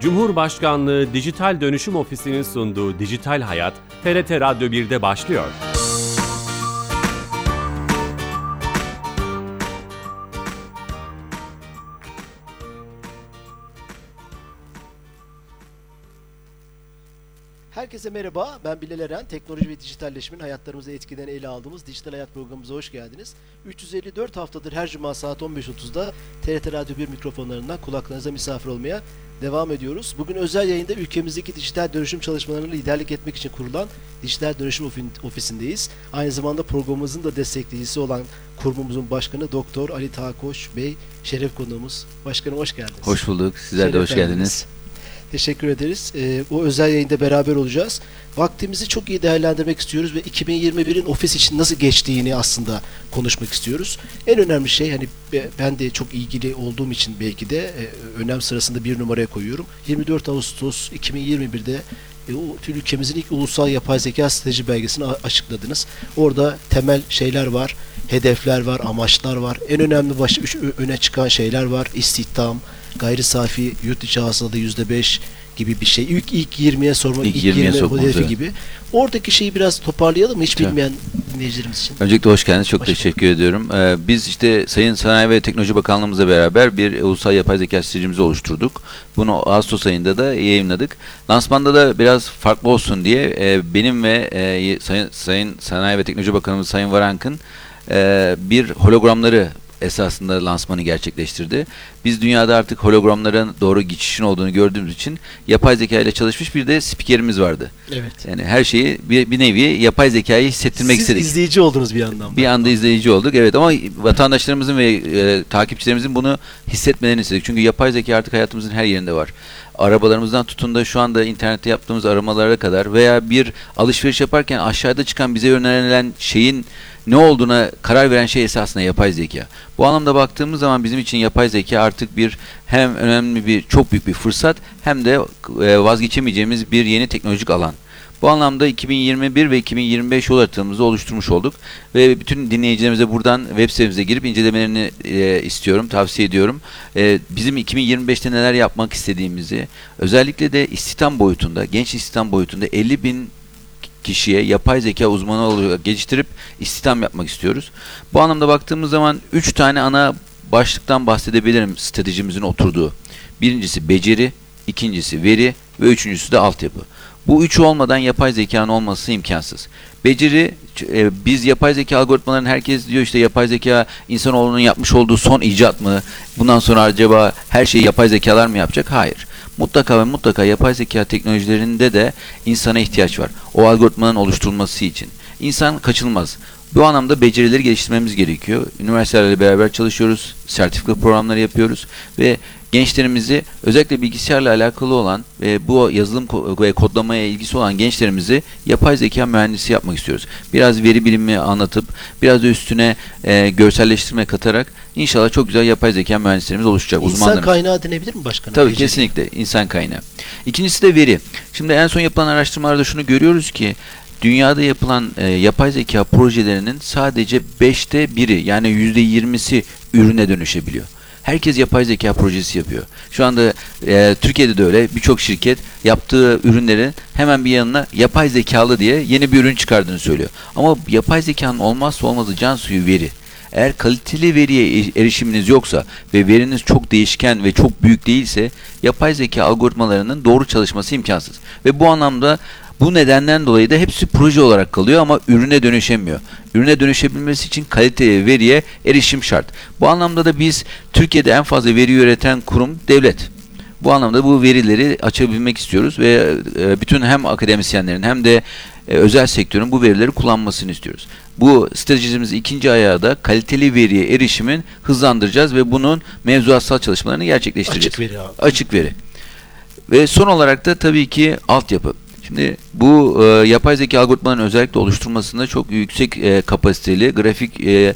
Cumhurbaşkanlığı Dijital Dönüşüm Ofisi'nin sunduğu Dijital Hayat, TRT Radyo 1'de başlıyor. Herkese merhaba, ben Bilal Eren. Teknoloji ve dijitalleşmenin hayatlarımızı etkilerini ele aldığımız Dijital Hayat programımıza hoş geldiniz. 354 haftadır her cuma saat 15.30'da TRT Radyo 1 mikrofonlarından kulaklarınıza misafir olmaya devam ediyoruz. Bugün özel yayında ülkemizdeki dijital dönüşüm çalışmalarını liderlik etmek için kurulan Dijital Dönüşüm Ofisi'ndeyiz. Aynı zamanda programımızın da destekleyicisi olan kurumumuzun başkanı Doktor Ali Takoş Bey, şeref konuğumuz. Başkanım hoş geldiniz. Hoş bulduk. Sizler de hoş Şeref geldiniz. Teşekkür ederiz. Ee, o özel yayında beraber olacağız. Vaktimizi çok iyi değerlendirmek istiyoruz ve 2021'in ofis için nasıl geçtiğini aslında konuşmak istiyoruz. En önemli şey hani be- ben de çok ilgili olduğum için belki de e, önem sırasında bir numaraya koyuyorum. 24 Ağustos 2021'de e, ülkemizin ilk ulusal yapay zeka strateji belgesini açıkladınız. Orada temel şeyler var, hedefler var, amaçlar var. En önemli baş, öne çıkan şeyler var. İstihdam, gayri safi yurt içi hasılada yüzde beş gibi bir şey. İlk ilk 20'ye sorma, İlk ilk, 20'ye 20 sokmamız, hedefi gibi. Oradaki şeyi biraz toparlayalım hiç Tabii. bilmeyen dinleyicilerimiz için? Öncelikle hoş geldiniz. Çok Hoş teşekkür ediyorum. Ee, biz işte Sayın Sanayi ve Teknoloji Bakanlığımızla beraber bir ulusal yapay zeka stratejimizi oluşturduk. Bunu Ağustos ayında da yayınladık. Lansmanda da biraz farklı olsun diye e, benim ve e, Sayın, Sayın Sanayi ve Teknoloji Bakanımız Sayın Varank'ın e, bir hologramları esasında lansmanı gerçekleştirdi. Biz dünyada artık hologramların doğru geçişin olduğunu gördüğümüz için yapay zeka ile çalışmış bir de spikerimiz vardı. Evet. Yani her şeyi bir, bir nevi yapay zekayı hissettirmek Siz istedik. izleyici oldunuz bir yandan. da. Bir anda izleyici olduk. Evet ama vatandaşlarımızın ve e, takipçilerimizin bunu hissetmelerini istedik. Çünkü yapay zeka artık hayatımızın her yerinde var. Arabalarımızdan tutun da şu anda internette yaptığımız aramalara kadar veya bir alışveriş yaparken aşağıda çıkan bize önerilen şeyin ne olduğuna karar veren şey esasında yapay zeka. Bu anlamda baktığımız zaman bizim için yapay zeka artık bir hem önemli bir çok büyük bir fırsat hem de e, vazgeçemeyeceğimiz bir yeni teknolojik alan. Bu anlamda 2021 ve 2025 yol haritamızı oluşturmuş olduk ve bütün dinleyicilerimize buradan web sitemize girip incelemelerini e, istiyorum, tavsiye ediyorum. E, bizim 2025'te neler yapmak istediğimizi, özellikle de istihdam boyutunda, genç istihdam boyutunda 50 bin kişiye yapay zeka uzmanı olarak geliştirip istihdam yapmak istiyoruz. Bu anlamda baktığımız zaman 3 tane ana başlıktan bahsedebilirim stratejimizin oturduğu. Birincisi beceri, ikincisi veri ve üçüncüsü de altyapı. Bu üçü olmadan yapay zekanın olması imkansız. Beceri, e, biz yapay zeka algoritmalarının herkes diyor işte yapay zeka insanoğlunun yapmış olduğu son icat mı? Bundan sonra acaba her şeyi yapay zekalar mı yapacak? Hayır. Mutlaka ve mutlaka yapay zeka teknolojilerinde de insana ihtiyaç var. O algoritmanın oluşturulması için. İnsan kaçınılmaz. Bu anlamda becerileri geliştirmemiz gerekiyor. Üniversitelerle beraber çalışıyoruz, sertifika programları yapıyoruz ve gençlerimizi özellikle bilgisayarla alakalı olan ve bu yazılım ve kodlamaya ilgisi olan gençlerimizi yapay zeka mühendisi yapmak istiyoruz. Biraz veri bilimi anlatıp biraz da üstüne e, görselleştirme katarak inşallah çok güzel yapay zeka mühendislerimiz oluşacak. İnsan uzmanlarımız. kaynağı denebilir mi başkanım? Tabii Beceri. kesinlikle insan kaynağı. İkincisi de veri. Şimdi en son yapılan araştırmalarda şunu görüyoruz ki dünyada yapılan e, yapay zeka projelerinin sadece 5'te 1'i yani %20'si ürüne dönüşebiliyor. Herkes yapay zeka projesi yapıyor. Şu anda e, Türkiye'de de öyle birçok şirket yaptığı ürünlerin hemen bir yanına yapay zekalı diye yeni bir ürün çıkardığını söylüyor. Ama yapay zekanın olmazsa olmazı can suyu veri. Eğer kaliteli veriye e- erişiminiz yoksa ve veriniz çok değişken ve çok büyük değilse yapay zeka algoritmalarının doğru çalışması imkansız. Ve bu anlamda bu nedenden dolayı da hepsi proje olarak kalıyor ama ürüne dönüşemiyor. Ürüne dönüşebilmesi için kaliteli veriye erişim şart. Bu anlamda da biz Türkiye'de en fazla veri üreten kurum devlet. Bu anlamda bu verileri açabilmek istiyoruz ve e, bütün hem akademisyenlerin hem de e, özel sektörün bu verileri kullanmasını istiyoruz. Bu stratejimizin ikinci ayağı da kaliteli veriye erişimin hızlandıracağız ve bunun mevzuatsal çalışmalarını gerçekleştireceğiz. Açık veri abi. Açık veri. Ve son olarak da tabii ki altyapı. Şimdi bu e, yapay zeka algoritmalarının özellikle oluşturmasında çok yüksek e, kapasiteli grafik e,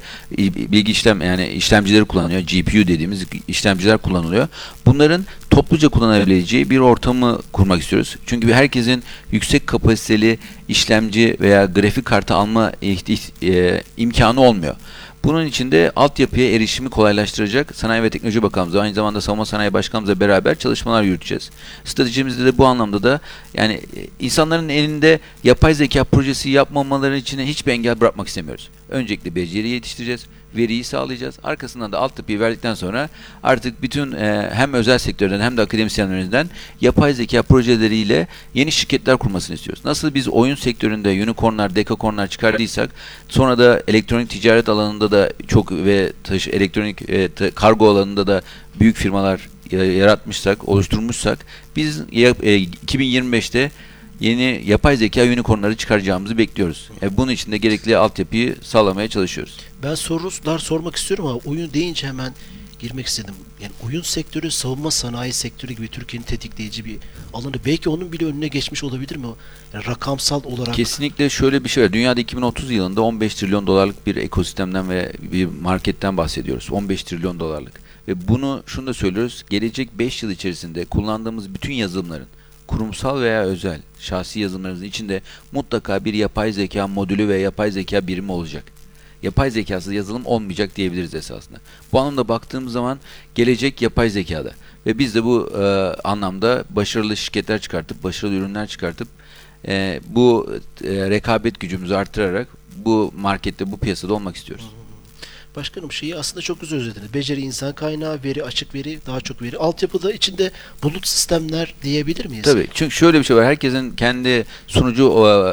bilgi işlem yani işlemcileri kullanılıyor. GPU dediğimiz işlemciler kullanılıyor. Bunların topluca kullanabileceği bir ortamı kurmak istiyoruz. Çünkü herkesin yüksek kapasiteli işlemci veya grafik kartı alma e, imkanı olmuyor. Bunun için de altyapıya erişimi kolaylaştıracak Sanayi ve Teknoloji Bakanımızla aynı zamanda Savunma Sanayi Başkanımızla beraber çalışmalar yürüteceğiz. Stratejimizde de bu anlamda da yani e, insanların elinde yapay zeka projesi yapmamaları için hiçbir engel bırakmak istemiyoruz. Öncelikle beceri yetiştireceğiz, veriyi sağlayacağız. Arkasından da altyapıyı verdikten sonra artık bütün e, hem özel sektörden hem de akademisyenlerimizden yapay zeka projeleriyle yeni şirketler kurmasını istiyoruz. Nasıl biz oyun sektöründe unicornlar, dekakornlar çıkardıysak sonra da elektronik ticaret alanında da çok ve taşı, elektronik e, ta- kargo alanında da büyük firmalar e, yaratmışsak, oluşturmuşsak biz ya- e, 2025'te yeni yapay zeka unicornları çıkaracağımızı bekliyoruz. E, bunun için de gerekli altyapıyı sağlamaya çalışıyoruz. Ben sorular sormak istiyorum ama oyun deyince hemen girmek istedim. Yani oyun sektörü savunma sanayi sektörü gibi Türkiye'nin tetikleyici bir alanı. Belki onun bile önüne geçmiş olabilir mi? Yani rakamsal olarak. Kesinlikle şöyle bir şey var. Dünyada 2030 yılında 15 trilyon dolarlık bir ekosistemden ve bir marketten bahsediyoruz. 15 trilyon dolarlık. Ve bunu şunu da söylüyoruz. Gelecek 5 yıl içerisinde kullandığımız bütün yazılımların kurumsal veya özel şahsi yazılımlarımızın içinde mutlaka bir yapay zeka modülü ve yapay zeka birimi olacak. Yapay zekasız yazılım olmayacak diyebiliriz esasında. Bu anlamda baktığımız zaman gelecek yapay zekada. Ve biz de bu e, anlamda başarılı şirketler çıkartıp, başarılı ürünler çıkartıp e, bu e, rekabet gücümüzü artırarak bu markette, bu piyasada olmak istiyoruz. Başkanım şeyi aslında çok güzel özetlediniz. Beceri, insan kaynağı, veri, açık veri, daha çok veri. Altyapıda içinde bulut sistemler diyebilir miyiz? Tabii. Çünkü şöyle bir şey var. Herkesin kendi sunucu o,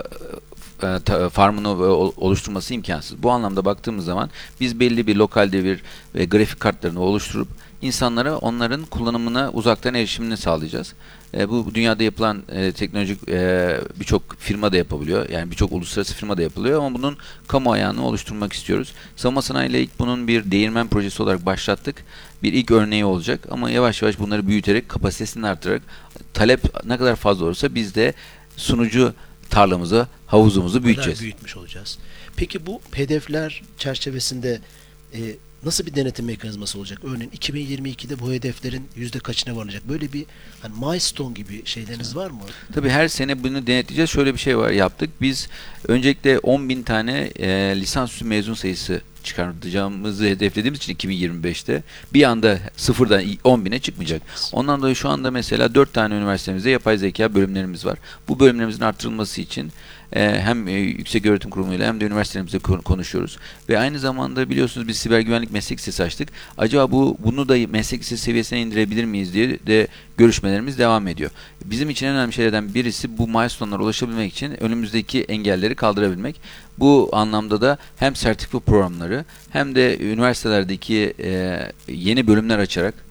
e, ta- farmını o- oluşturması imkansız. Bu anlamda baktığımız zaman biz belli bir lokal devir ve grafik kartlarını oluşturup insanlara onların kullanımına uzaktan erişimini sağlayacağız. E, bu dünyada yapılan e, teknolojik e, birçok firma da yapabiliyor. Yani birçok uluslararası firma da yapılıyor ama bunun kamu ayağını oluşturmak istiyoruz. Savunma sanayi ile ilk bunun bir değirmen projesi olarak başlattık. Bir ilk örneği olacak ama yavaş yavaş bunları büyüterek kapasitesini artırarak talep ne kadar fazla olursa biz de sunucu tarlamızı, havuzumuzu büyüteceğiz. büyütmüş olacağız. Peki bu hedefler çerçevesinde e, nasıl bir denetim mekanizması olacak? Örneğin 2022'de bu hedeflerin yüzde kaçına varılacak? Böyle bir hani milestone gibi şeyleriniz var mı? Tabii her sene bunu denetleyeceğiz. Şöyle bir şey var yaptık. Biz öncelikle 10 bin tane e, lisansüstü mezun sayısı çıkartacağımızı hedeflediğimiz için 2025'te bir anda sıfırdan 10 bine çıkmayacak. Ondan dolayı şu anda mesela 4 tane üniversitemizde yapay zeka bölümlerimiz var. Bu bölümlerimizin arttırılması için hem e, Yüksek Öğretim Kurumu hem de üniversitelerimizle kon- konuşuyoruz. Ve aynı zamanda biliyorsunuz biz siber güvenlik meslek lisesi açtık. Acaba bu bunu da meslek lisesi seviyesine indirebilir miyiz diye de görüşmelerimiz devam ediyor. Bizim için en önemli şeylerden birisi bu milestone'lara ulaşabilmek için önümüzdeki engelleri kaldırabilmek. Bu anlamda da hem sertifika programları hem de üniversitelerdeki e, yeni bölümler açarak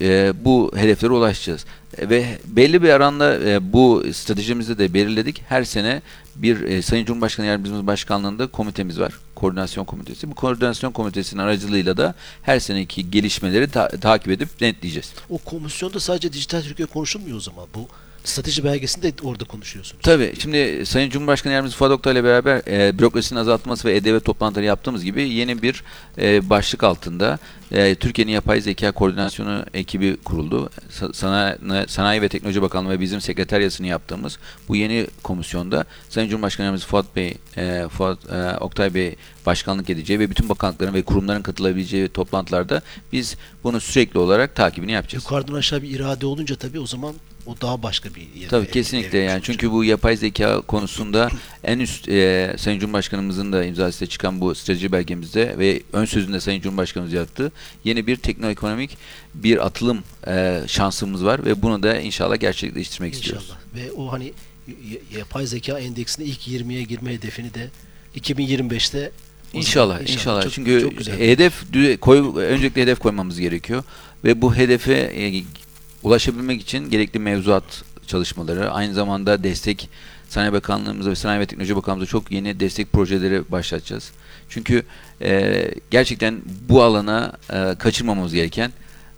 e, bu hedeflere ulaşacağız. E, ve belli bir aranda e, bu stratejimizde de belirledik. Her sene bir e, Sayın Cumhurbaşkanı Yardımcımız Başkanlığında komitemiz var. Koordinasyon komitesi. Bu koordinasyon komitesinin aracılığıyla da her seneki gelişmeleri ta- takip edip denetleyeceğiz. O komisyonda sadece dijital Türkiye konuşulmuyor o zaman. Bu strateji belgesinde orada konuşuyorsunuz. Tabii. Şimdi Sayın Cumhurbaşkanı Yardımcısı Fuat Oktay ile beraber e, bürokrasinin azaltılması ve e-devlet toplantıları yaptığımız gibi yeni bir e, başlık altında e, Türkiye'nin yapay zeka koordinasyonu ekibi kuruldu. Sa- Sanayi, Sanayi ve Teknoloji Bakanlığı ve bizim sekreteryasını yaptığımız bu yeni komisyonda Sayın Cumhurbaşkanı Yardımcısı Fuat Bey, e, Fuat e, Oktay Bey başkanlık edeceği ve bütün bakanlıkların ve kurumların katılabileceği toplantılarda biz bunu sürekli olarak takibini yapacağız. Yukarıdan aşağı bir irade olunca tabii o zaman o daha başka bir yere Tabii ev- kesinlikle yani çünkü bu yapay zeka konusunda en üst e, Sayın Cumhurbaşkanımızın da imzasıyla çıkan bu strateji belgemizde ve ön sözünde Sayın Cumhurbaşkanımız yaptı. Yeni bir teknoekonomik bir atılım e, şansımız var ve bunu da inşallah gerçekleştirmek istiyoruz. İnşallah. Ve o hani yapay zeka endeksinde ilk 20'ye girme hedefini de 2025'te o İnşallah, zaman- inşallah. Çok- Çünkü çok güzel. hedef koy öncelikle hedef koymamız gerekiyor ve bu hedefe e, ulaşabilmek için gerekli mevzuat çalışmaları, aynı zamanda destek Sanayi Bakanlığımıza ve Sanayi ve Teknoloji Bakanlığımıza çok yeni destek projeleri başlatacağız. Çünkü e, gerçekten bu alana e, kaçırmamamız gereken,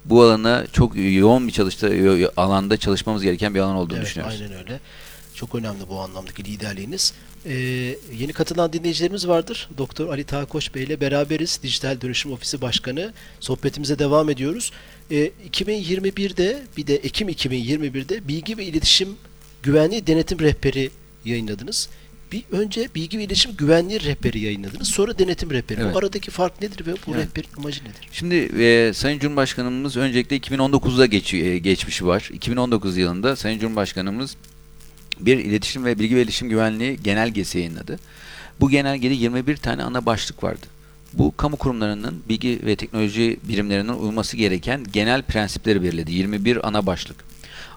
bu alana çok yoğun bir çalışta alanda çalışmamız gereken bir alan olduğunu Evet, düşünüyoruz. aynen öyle. Çok önemli bu anlamdaki liderliğiniz. Ee, yeni katılan dinleyicilerimiz vardır. Doktor Ali Takoş Bey ile beraberiz. Dijital Dönüşüm Ofisi Başkanı. Sohbetimize devam ediyoruz. Ee, 2021'de bir de Ekim 2021'de Bilgi ve İletişim Güvenliği Denetim Rehberi yayınladınız. Bir önce Bilgi ve İletişim Güvenliği Rehberi yayınladınız. Sonra Denetim Rehberi. Evet. Bu aradaki fark nedir ve bu Evet. rehberin amacı nedir? Şimdi e, Sayın Cumhurbaşkanımız öncelikle 2019'da geç, e, geçmişi var. 2019 yılında Sayın Cumhurbaşkanımız bir iletişim ve bilgi ve iletişim güvenliği genelgesi yayınladı. Bu genelgede 21 tane ana başlık vardı. Bu kamu kurumlarının bilgi ve teknoloji birimlerinin uyması gereken genel prensipleri belirledi. 21 ana başlık.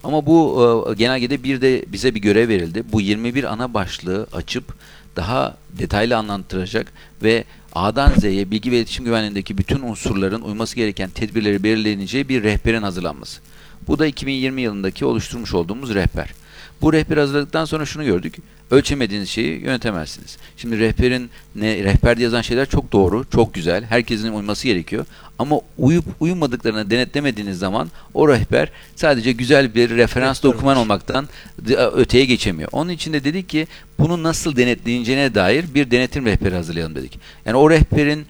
Ama bu e, genelgede bir de bize bir görev verildi. Bu 21 ana başlığı açıp daha detaylı anlattıracak ve A'dan Z'ye bilgi ve iletişim güvenliğindeki bütün unsurların uyması gereken tedbirleri belirleneceği bir rehberin hazırlanması. Bu da 2020 yılındaki oluşturmuş olduğumuz rehber. Bu rehberi hazırladıktan sonra şunu gördük. Ölçemediğiniz şeyi yönetemezsiniz. Şimdi rehberin ne rehberde yazan şeyler çok doğru, çok güzel. Herkesin uyması gerekiyor. Ama uyup uyumadıklarını denetlemediğiniz zaman o rehber sadece güzel bir referans Rehber doküman olmaktan öteye geçemiyor. Onun için de dedik ki bunu nasıl denetleyeceğine dair bir denetim rehberi hazırlayalım dedik. Yani o rehberin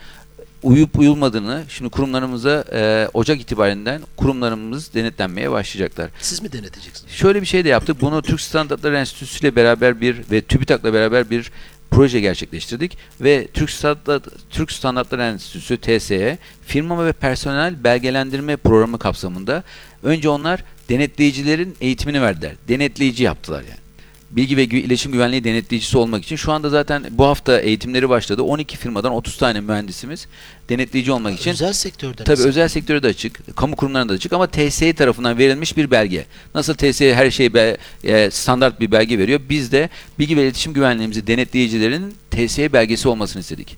uyup uyulmadığını şimdi kurumlarımıza e, Ocak itibarinden kurumlarımız denetlenmeye başlayacaklar. Siz mi deneteceksiniz? Şöyle bir şey de yaptık. Bunu Türk Standartları Enstitüsü ile beraber bir ve TÜBİTAK'la beraber bir proje gerçekleştirdik ve Türk Standart Türk Standartları Enstitüsü TSE firma ve personel belgelendirme programı kapsamında önce onlar denetleyicilerin eğitimini verdiler. Denetleyici yaptılar yani. Bilgi ve iletişim güvenliği denetleyicisi olmak için şu anda zaten bu hafta eğitimleri başladı. 12 firmadan 30 tane mühendisimiz denetleyici olmak için Özel sektörden. Tabii özel sektörde de açık, kamu kurumlarında da açık ama TSE tarafından verilmiş bir belge. Nasıl TSE her şey be- e, standart bir belge veriyor. Biz de bilgi ve iletişim güvenliğimizi denetleyicilerin TSE belgesi olmasını istedik.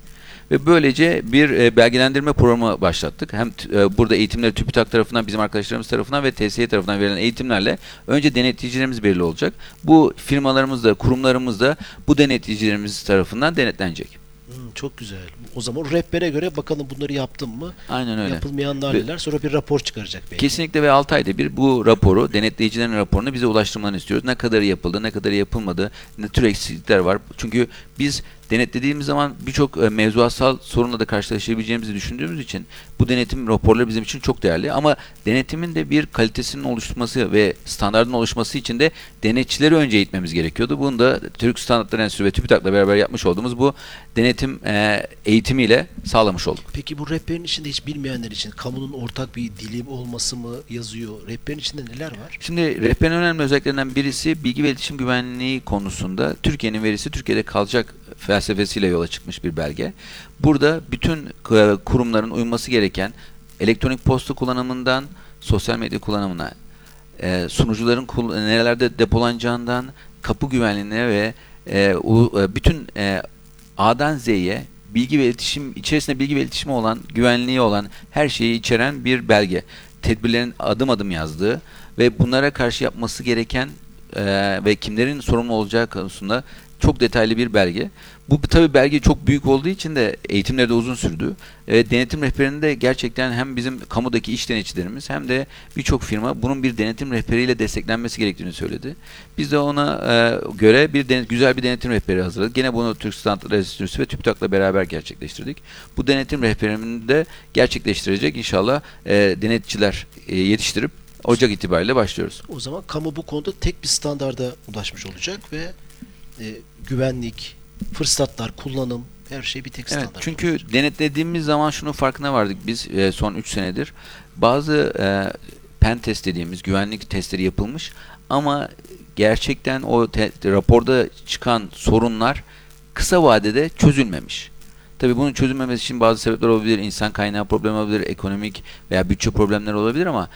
Ve böylece bir e, belgelendirme programı başlattık. Hem t- e, burada eğitimleri TÜBİTAK tarafından, bizim arkadaşlarımız tarafından ve TSE tarafından verilen eğitimlerle önce denetleyicilerimiz belli olacak. Bu firmalarımız da, kurumlarımız da bu denetleyicilerimiz tarafından denetlenecek. Hmm, çok güzel. O zaman rehbere göre bakalım bunları yaptım mı? Aynen öyle. Yapılmayanlar neler? Sonra bir rapor çıkaracak belki. Kesinlikle ve 6 ayda bir bu raporu, denetleyicilerin raporunu bize ulaştırmanı istiyoruz. Ne kadarı yapıldı, ne kadarı yapılmadı, ne tür eksiklikler var. Çünkü biz denetlediğimiz zaman birçok e, mevzuatsal sorunla da karşılaşabileceğimizi düşündüğümüz için bu denetim raporları bizim için çok değerli. Ama denetimin de bir kalitesinin oluşması ve standartın oluşması için de denetçileri önce eğitmemiz gerekiyordu. Bunu da Türk Standartları Enstitüsü ve TÜBİTAK'la beraber yapmış olduğumuz bu denetim e, eğitimiyle sağlamış olduk. Peki bu rehberin içinde hiç bilmeyenler için kamunun ortak bir dili olması mı yazıyor? Rehberin içinde neler var? Şimdi rehberin önemli özelliklerinden birisi bilgi ve iletişim güvenliği konusunda Türkiye'nin verisi Türkiye'de kalacak felsefesiyle yola çıkmış bir belge. Burada bütün kurumların uyması gereken elektronik posta kullanımından sosyal medya kullanımına, e, sunucuların nerelerde depolanacağından kapı güvenliğine ve e, e, bütün A'dan Z'ye bilgi ve iletişim içerisinde bilgi ve iletişimi olan, güvenliği olan her şeyi içeren bir belge. Tedbirlerin adım adım yazdığı ve bunlara karşı yapması gereken ve kimlerin sorumlu olacağı konusunda çok detaylı bir belge. Bu tabi belge çok büyük olduğu için de eğitimleri de uzun sürdü. E, denetim rehberinde gerçekten hem bizim kamudaki iş denetçilerimiz hem de birçok firma bunun bir denetim rehberiyle desteklenmesi gerektiğini söyledi. Biz de ona e, göre bir denet, güzel bir denetim rehberi hazırladık. Gene bunu Türk Standartları Enstitüsü ve TÜBİTAK'la beraber gerçekleştirdik. Bu denetim rehberini de gerçekleştirecek inşallah e, denetçiler e, yetiştirip Ocak itibariyle başlıyoruz. O zaman kamu bu konuda tek bir standarda ulaşmış olacak ve e, güvenlik, fırsatlar, kullanım her şey bir tek Evet, standart. çünkü olacak. denetlediğimiz zaman şunun farkına vardık biz e, son 3 senedir. Bazı e, pen test dediğimiz güvenlik testleri yapılmış ama gerçekten o te- raporda çıkan sorunlar kısa vadede çözülmemiş. Tabii bunun çözülmemesi için bazı sebepler olabilir. İnsan kaynağı problemi olabilir, ekonomik veya bütçe problemleri olabilir ama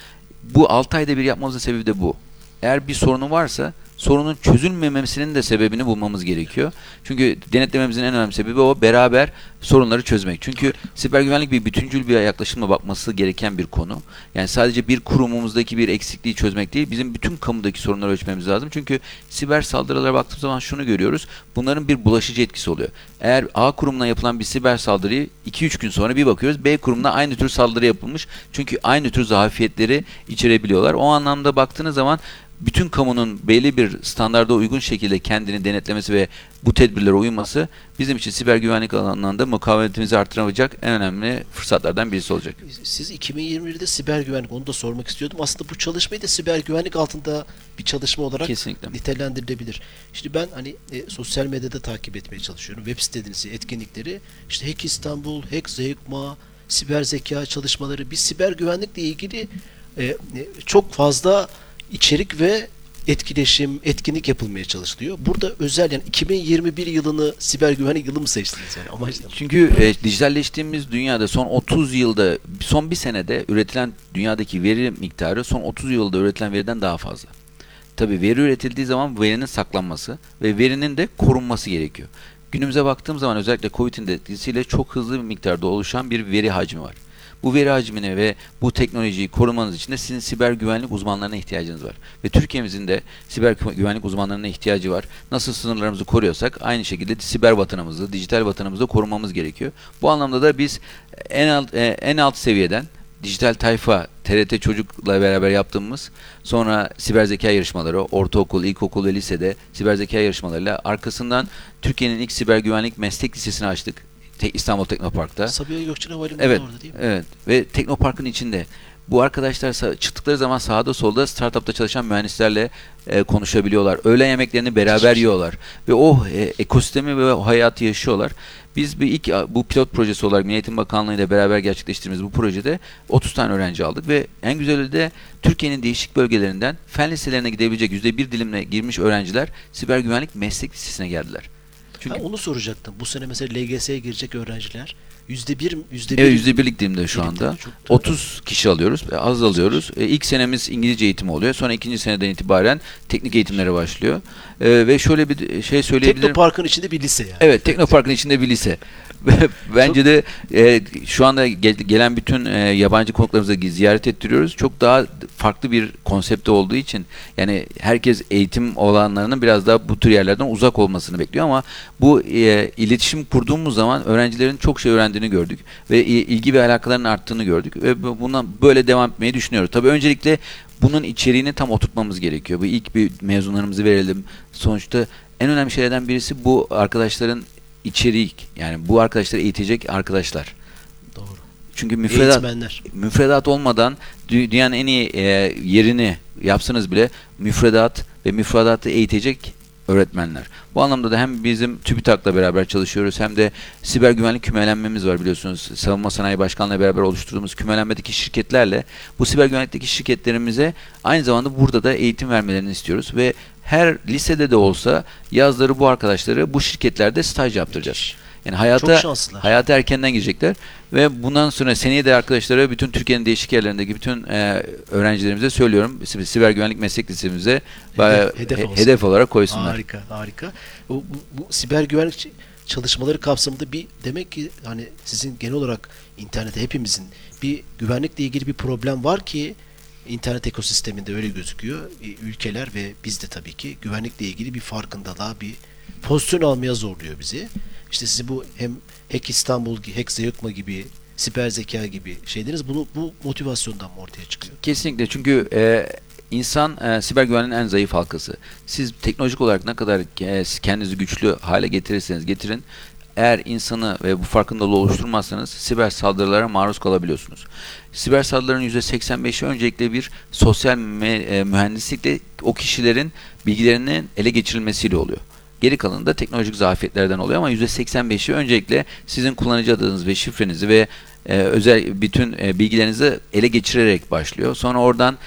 bu 6 ayda bir yapmamızın sebebi de bu. Eğer bir sorunu varsa sorunun çözülmemesinin de sebebini bulmamız gerekiyor. Çünkü denetlememizin en önemli sebebi o beraber sorunları çözmek. Çünkü siber güvenlik bir bütüncül bir yaklaşımla bakması gereken bir konu. Yani sadece bir kurumumuzdaki bir eksikliği çözmek değil, bizim bütün kamudaki sorunları ölçmemiz lazım. Çünkü siber saldırılara baktığımız zaman şunu görüyoruz. Bunların bir bulaşıcı etkisi oluyor. Eğer A kurumuna yapılan bir siber saldırıyı 2-3 gün sonra bir bakıyoruz B kurumuna aynı tür saldırı yapılmış. Çünkü aynı tür zafiyetleri içerebiliyorlar. O anlamda baktığınız zaman bütün kamunun belli bir standarda uygun şekilde kendini denetlemesi ve bu tedbirlere uyması bizim için siber güvenlik alanında mukavemetimizi artıramayacak en önemli fırsatlardan birisi olacak. Siz 2021'de siber güvenlik onu da sormak istiyordum. Aslında bu çalışmayı da siber güvenlik altında bir çalışma olarak Kesinlikle. nitelendirilebilir. İşte ben hani e, sosyal medyada takip etmeye çalışıyorum. Web sitelerinizi, etkinlikleri. İşte Hack İstanbul, Hack Zeugma, siber zeka çalışmaları, bir siber güvenlikle ilgili e, e, çok fazla içerik ve etkileşim, etkinlik yapılmaya çalışılıyor. Burada özel yani 2021 yılını siber güvenlik yılı mı seçtiniz yani amaçlı? Çünkü e, dijitalleştiğimiz dünyada son 30 yılda, son bir senede üretilen dünyadaki veri miktarı son 30 yılda üretilen veriden daha fazla. Tabii veri üretildiği zaman verinin saklanması ve verinin de korunması gerekiyor. Günümüze baktığım zaman özellikle Covid'in etkisiyle çok hızlı bir miktarda oluşan bir veri hacmi var. Bu veri hacmini ve bu teknolojiyi korumanız için de sizin siber güvenlik uzmanlarına ihtiyacınız var. Ve Türkiye'mizin de siber gü- güvenlik uzmanlarına ihtiyacı var. Nasıl sınırlarımızı koruyorsak aynı şekilde siber vatanımızı, dijital vatanımızı korumamız gerekiyor. Bu anlamda da biz en alt e, en alt seviyeden dijital tayfa TRT Çocuk'la beraber yaptığımız sonra siber zeka yarışmaları ortaokul, ilkokul ve lisede siber zeka yarışmalarıyla arkasından Türkiye'nin ilk siber güvenlik meslek lisesini açtık. Te- İstanbul Teknopark'ta. Sabiha Gökçen Havalimanı Evet, orada değil mi? evet. Ve Teknopark'ın içinde bu arkadaşlar çıktıkları zaman sağda solda startupta çalışan mühendislerle e, konuşabiliyorlar. Öğlen yemeklerini beraber yiyorlar ve o e, ekosistemi ve o hayatı yaşıyorlar. Biz bir ilk bu pilot projesi olarak Milli Eğitim Bakanlığı ile beraber gerçekleştirdiğimiz bu projede 30 tane öğrenci aldık ve en güzeli de Türkiye'nin değişik bölgelerinden fen liselerine gidebilecek %1 dilimle girmiş öğrenciler siber güvenlik meslek lisesine geldiler. Çünkü Ha, onu soracaktım. Bu sene mesela LGS'ye girecek öğrenciler yüzde bir, yüzde bir. Evet yüzde birlik dilimde şu anda. çok da- 30 kişi alıyoruz. Az alıyoruz. E, İlk senemiz İngilizce eğitimi oluyor. Sonra ikinci seneden itibaren teknik eğitimlere başlıyor. E, ve şöyle bir şey söyleyebilirim. Teknopark'ın içinde bir lise yani. Evet, Teknopark'ın içinde bir lise. Bence de e, şu anda gel- gelen bütün e, yabancı konuklarımıza gi- ziyaret ettiriyoruz. Çok daha farklı bir konsepte olduğu için yani herkes eğitim olanlarının biraz daha bu tür yerlerden uzak olmasını bekliyor ama bu e, iletişim kurduğumuz zaman öğrencilerin çok şey öğrendiğini gördük ve ilgi ve alakaların arttığını gördük ve bu- bundan böyle devam etmeyi düşünüyoruz. Tabii öncelikle bunun içeriğini tam oturtmamız gerekiyor. Bu ilk bir mezunlarımızı verelim. Sonuçta en önemli şeylerden birisi bu arkadaşların içerik. Yani bu arkadaşları eğitecek arkadaşlar. Doğru. Çünkü müfredat Eğitmenler. müfredat olmadan dü- dünyanın en iyi e, yerini yapsanız bile müfredat ve müfredatı eğitecek öğretmenler. Bu anlamda da hem bizim TÜBİTAK'la beraber çalışıyoruz hem de siber güvenlik kümelenmemiz var biliyorsunuz. Savunma Sanayi Başkanlığı beraber oluşturduğumuz kümelenmedeki şirketlerle bu siber güvenlikteki şirketlerimize aynı zamanda burada da eğitim vermelerini istiyoruz ve her lisede de olsa yazları bu arkadaşları bu şirketlerde staj yaptıracağız. Yani hayata hayata erkenden girecekler ve bundan sonra seneye de arkadaşlara bütün Türkiye'nin değişik yerlerindeki bütün e, öğrencilerimize söylüyorum. Si- Siber güvenlik meslek lisemize bayağı hedef he- hedef olarak koysunlar. Harika, harika. Bu, bu, bu siber güvenlik çalışmaları kapsamında bir demek ki hani sizin genel olarak internette hepimizin bir güvenlikle ilgili bir problem var ki internet ekosisteminde öyle gözüküyor. E, Ülkeler ve biz de tabii ki güvenlikle ilgili bir farkındalığa, bir pozisyon almaya zorluyor bizi. İşte sizi bu hem Hack İstanbul, Hack Zeyukma gibi, siber zeka gibi şeyleriniz bunu bu motivasyondan mı ortaya çıkıyor? Kesinlikle çünkü e, insan e, siber güvenliğin en zayıf halkası. Siz teknolojik olarak ne kadar e, kendinizi güçlü hale getirirseniz getirin eğer insanı ve bu farkındalığı oluşturmazsanız siber saldırılara maruz kalabiliyorsunuz. Siber saldırıların %85'i öncelikle bir sosyal e, mühendislikle o kişilerin bilgilerinin ele geçirilmesiyle oluyor. Geri kalanı da teknolojik zafiyetlerden oluyor ama %85'i öncelikle sizin kullanıcı adınız ve şifrenizi ve e, özel bütün e, bilgilerinizi ele geçirerek başlıyor. Sonra oradan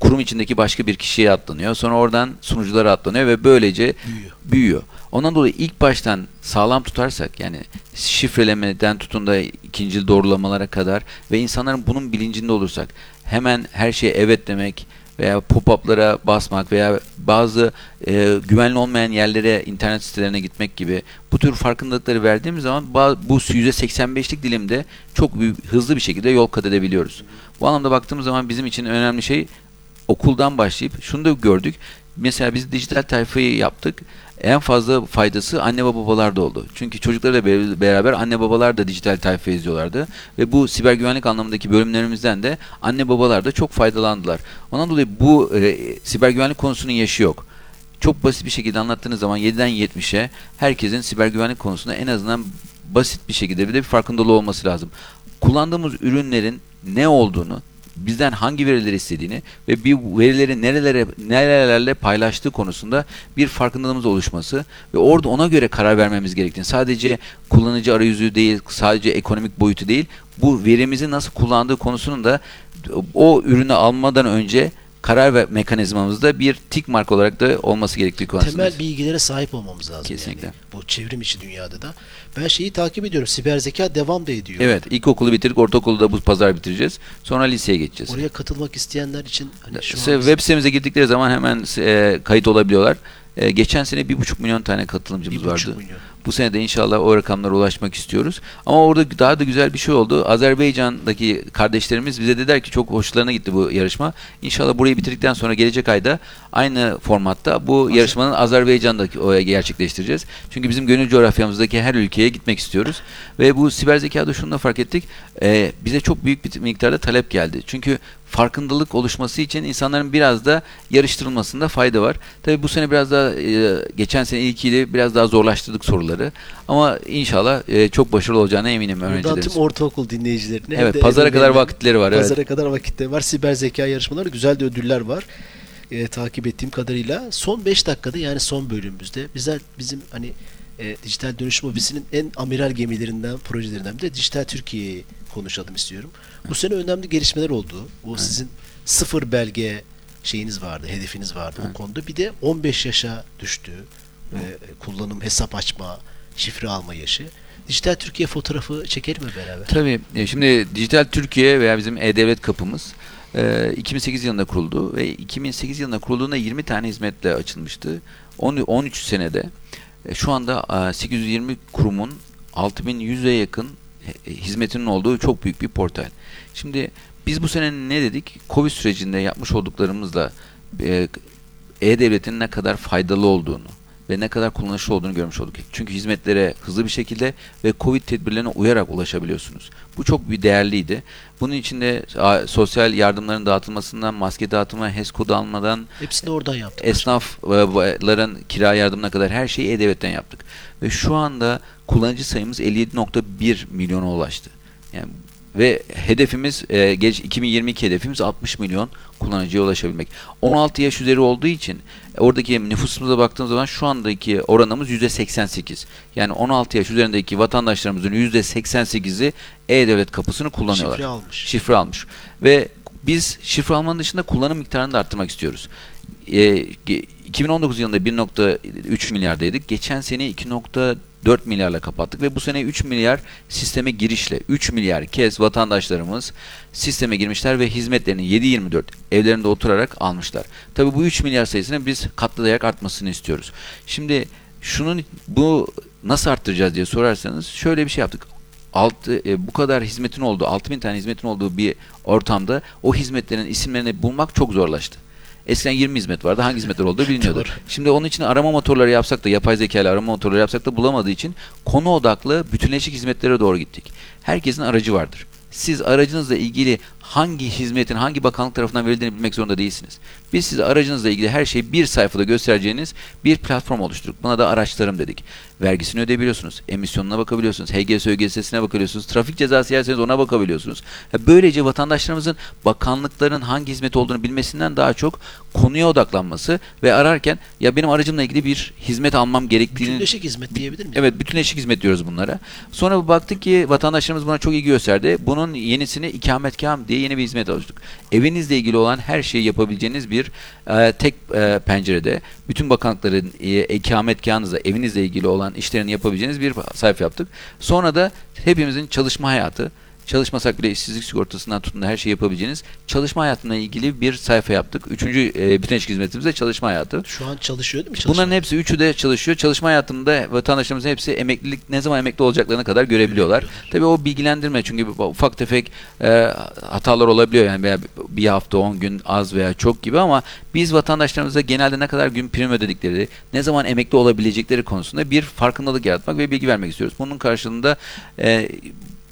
kurum içindeki başka bir kişiye atlanıyor. Sonra oradan sunuculara atlanıyor ve böylece Büyüyor. büyüyor. Ondan dolayı ilk baştan sağlam tutarsak yani şifrelemeden tutun da ikinci doğrulamalara kadar ve insanların bunun bilincinde olursak hemen her şeye evet demek veya pop-up'lara basmak veya bazı e, güvenli olmayan yerlere internet sitelerine gitmek gibi bu tür farkındalıkları verdiğimiz zaman bu %85'lik dilimde çok büyük, hızlı bir şekilde yol kat edebiliyoruz. Bu anlamda baktığımız zaman bizim için önemli şey okuldan başlayıp şunu da gördük. Mesela biz dijital tayfayı yaptık. En fazla faydası anne ve babalarda oldu. Çünkü çocuklarla be- beraber anne babalar da dijital tayfa izliyorlardı. Ve bu siber güvenlik anlamındaki bölümlerimizden de anne babalar da çok faydalandılar. Ondan dolayı bu e, siber güvenlik konusunun yaşı yok. Çok basit bir şekilde anlattığınız zaman 7'den 70'e herkesin siber güvenlik konusunda en azından basit bir şekilde bir de bir farkındalığı olması lazım. Kullandığımız ürünlerin ne olduğunu, bizden hangi verileri istediğini ve bir verileri nerelere nerelerle paylaştığı konusunda bir farkındalığımız oluşması ve orada ona göre karar vermemiz gerektiğini sadece kullanıcı arayüzü değil sadece ekonomik boyutu değil bu verimizi nasıl kullandığı konusunun da o ürünü almadan önce karar ve mekanizmamızda bir tik mark olarak da olması gerektiği konusunda. Temel bilgilere sahip olmamız lazım. Kesinlikle. Yani. Bu çevrim içi dünyada da. Ben şeyi takip ediyorum. Siber zeka devam da ediyor. Evet, ilkokulu bitirdik, ortaokulu da bu pazar bitireceğiz. Sonra liseye geçeceğiz. Oraya katılmak isteyenler için hani şu Se- an web sitemize girdikleri zaman hemen e, kayıt olabiliyorlar. E, geçen sene bir buçuk milyon tane katılımcımız bir vardı. milyon. Bu sene de inşallah o rakamlara ulaşmak istiyoruz. Ama orada daha da güzel bir şey oldu. Azerbaycan'daki kardeşlerimiz bize dediler ki çok hoşlarına gitti bu yarışma. İnşallah burayı bitirdikten sonra gelecek ayda aynı formatta bu Azer- yarışmanın Azerbaycan'daki o gerçekleştireceğiz. Çünkü bizim gönül coğrafyamızdaki her ülkeye gitmek istiyoruz. Ve bu siber zekada şunu da fark ettik. E, bize çok büyük bir miktarda talep geldi. Çünkü farkındalık oluşması için insanların biraz da yarıştırılmasında fayda var. Tabii bu sene biraz daha e, geçen sene ilkiyle biraz daha zorlaştırdık soruları. Ama inşallah e, çok başarılı olacağına eminim Buradan öğrencilerimiz. tüm ortaokul dinleyicilerine. Evet, pazara kadar vakitleri var. Evet. Pazara kadar vakitleri var. Siber zeka yarışmaları güzel de ödüller var. Ee, takip ettiğim kadarıyla son 5 dakikada yani son bölümümüzde bize bizim hani e, dijital dönüşüm ofisinin en amiral gemilerinden projelerinden bir de dijital Türkiye'yi konuşalım istiyorum. Bu sene önemli gelişmeler oldu. O sizin sıfır belge şeyiniz vardı, hedefiniz vardı o konuda. Bir de 15 yaşa düştü. Ve kullanım, hesap açma, şifre alma yaşı. Dijital Türkiye fotoğrafı çekelim mi beraber? Tabii. E, Şimdi Dijital Türkiye veya bizim E-Devlet kapımız e, 2008 yılında kuruldu ve 2008 yılında kurulduğunda 20 tane hizmetle açılmıştı. On- 13 senede e, şu anda e, 820 kurumun 6100'e yakın e, hizmetinin olduğu çok büyük bir portal. Şimdi biz bu sene ne dedik? Covid sürecinde yapmış olduklarımızla e, E-Devlet'in ne kadar faydalı olduğunu ve ne kadar kullanışlı olduğunu görmüş olduk. Çünkü hizmetlere hızlı bir şekilde ve Covid tedbirlerine uyarak ulaşabiliyorsunuz. Bu çok bir değerliydi. Bunun için de sosyal yardımların dağıtılmasından, maske dağıtımına, HES kodu almadan, Hepsini oradan yaptık. esnafların kira yardımına kadar her şeyi E-Devlet'ten yaptık. Ve şu anda kullanıcı sayımız 57.1 milyona ulaştı. Yani ve hedefimiz e, geç 2022 hedefimiz 60 milyon kullanıcıya ulaşabilmek. 16 yaş üzeri olduğu için e, oradaki nüfusumuza baktığımız zaman şu andaki oranımız %88. Yani 16 yaş üzerindeki vatandaşlarımızın %88'i E-Devlet kapısını kullanıyorlar Şifre almış. şifre almış. Ve biz şifre almanın dışında kullanım miktarını da arttırmak istiyoruz. Ge- 2019 yılında 1.3 milyardaydık. Geçen sene 2.4 milyarla kapattık ve bu sene 3 milyar sisteme girişle 3 milyar kez vatandaşlarımız sisteme girmişler ve hizmetlerini 7-24 evlerinde oturarak almışlar. Tabii bu 3 milyar sayısını biz katlayarak artmasını istiyoruz. Şimdi şunun bu nasıl arttıracağız diye sorarsanız şöyle bir şey yaptık altı, e, bu kadar hizmetin olduğu, 6000 tane hizmetin olduğu bir ortamda o hizmetlerin isimlerini bulmak çok zorlaştı. Eskiden 20 hizmet vardı. Hangi hizmetler olduğu biliniyordu. Şimdi onun için arama motorları yapsak da yapay zeka ile arama motorları yapsak da bulamadığı için konu odaklı bütünleşik hizmetlere doğru gittik. Herkesin aracı vardır. Siz aracınızla ilgili hangi hizmetin hangi bakanlık tarafından verildiğini bilmek zorunda değilsiniz. Biz size aracınızla ilgili her şeyi bir sayfada göstereceğiniz bir platform oluşturduk. Buna da araçlarım dedik. Vergisini ödeyebiliyorsunuz, emisyonuna bakabiliyorsunuz, HGS ÖGS'sine bakabiliyorsunuz, trafik cezası yerseniz ona bakabiliyorsunuz. Böylece vatandaşlarımızın bakanlıkların hangi hizmet olduğunu bilmesinden daha çok konuya odaklanması ve ararken ya benim aracımla ilgili bir hizmet almam gerektiğini Bütünleşik hizmet diyebilir miyiz? Evet bütünleşik hizmet diyoruz bunlara. Sonra baktık ki vatandaşlarımız buna çok ilgi gösterdi. Bunun yenisini ikametgah diye yeni bir hizmet oluşturduk. Evinizle ilgili olan her şeyi yapabileceğiniz bir e, tek e, pencerede bütün bakanlıkların e, ikametgahınızla evinizle ilgili olan işlerini yapabileceğiniz bir sayfa yaptık. Sonra da hepimizin çalışma hayatı çalışmasak bile işsizlik sigortasından tutun da her şeyi yapabileceğiniz çalışma hayatına ilgili bir sayfa yaptık. Üçüncü e, bitençik hizmetimiz de çalışma hayatı. Şu an çalışıyor değil mi? Çalışma. Bunların hepsi üçü de çalışıyor. Çalışma hayatında vatandaşlarımızın hepsi emeklilik ne zaman emekli olacaklarına kadar görebiliyorlar. Tabii o bilgilendirme çünkü ufak tefek e, hatalar olabiliyor yani veya bir hafta 10 gün az veya çok gibi ama biz vatandaşlarımıza genelde ne kadar gün prim ödedikleri, ne zaman emekli olabilecekleri konusunda bir farkındalık yaratmak ve bilgi vermek istiyoruz. Bunun karşılığında e,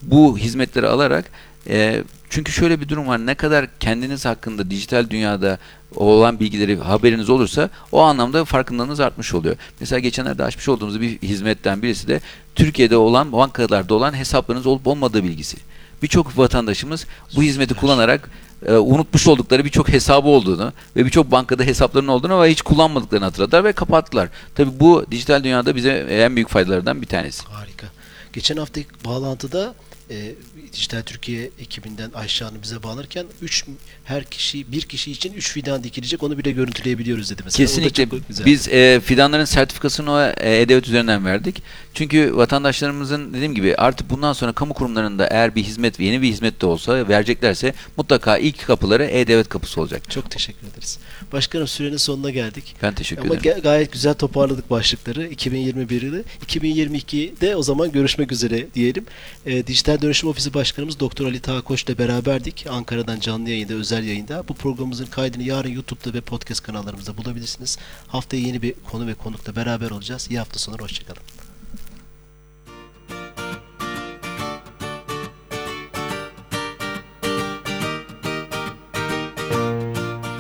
bu hizmetleri alarak e, çünkü şöyle bir durum var. Ne kadar kendiniz hakkında dijital dünyada olan bilgileri haberiniz olursa o anlamda farkındalığınız artmış oluyor. Mesela geçenlerde açmış olduğumuz bir hizmetten birisi de Türkiye'de olan bankalarda olan hesaplarınız olup olmadığı bilgisi. Birçok vatandaşımız bu hizmeti kullanarak e, unutmuş oldukları birçok hesabı olduğunu ve birçok bankada hesaplarının olduğunu ve hiç kullanmadıklarını hatırladılar ve kapattılar. Tabii bu dijital dünyada bize en büyük faydalardan bir tanesi. Harika. Geçen haftaki bağlantıda e, Dijital Türkiye ekibinden Ayşe Hanım bize bağlanırken 3 her kişi bir kişi için 3 fidan dikilecek onu bile görüntüleyebiliyoruz dedi mesela. Kesinlikle. Biz e, fidanların sertifikasını o e, E-Devlet üzerinden verdik. Çünkü vatandaşlarımızın dediğim gibi artık bundan sonra kamu kurumlarında eğer bir hizmet yeni bir hizmet de olsa vereceklerse mutlaka ilk kapıları E-Devlet kapısı olacak. çok teşekkür ederiz. Başkanım sürenin sonuna geldik. Ben teşekkür Ama ederim. ga- gayet güzel toparladık başlıkları 2021 yılı. 2022'de o zaman görüşmek üzere diyelim. E, Dijital Dönüşüm Ofisi Başkanımız Doktor Ali Tağkoç ile beraberdik. Ankara'dan canlı yayında, özel yayında. Bu programımızın kaydını yarın YouTube'da ve podcast kanallarımızda bulabilirsiniz. Haftaya yeni bir konu ve konukla beraber olacağız. İyi hafta sonu, hoşçakalın.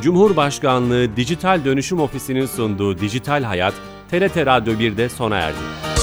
Cumhurbaşkanlığı Dijital Dönüşüm Ofisi'nin sunduğu Dijital Hayat, TRT Radyo 1'de sona erdi.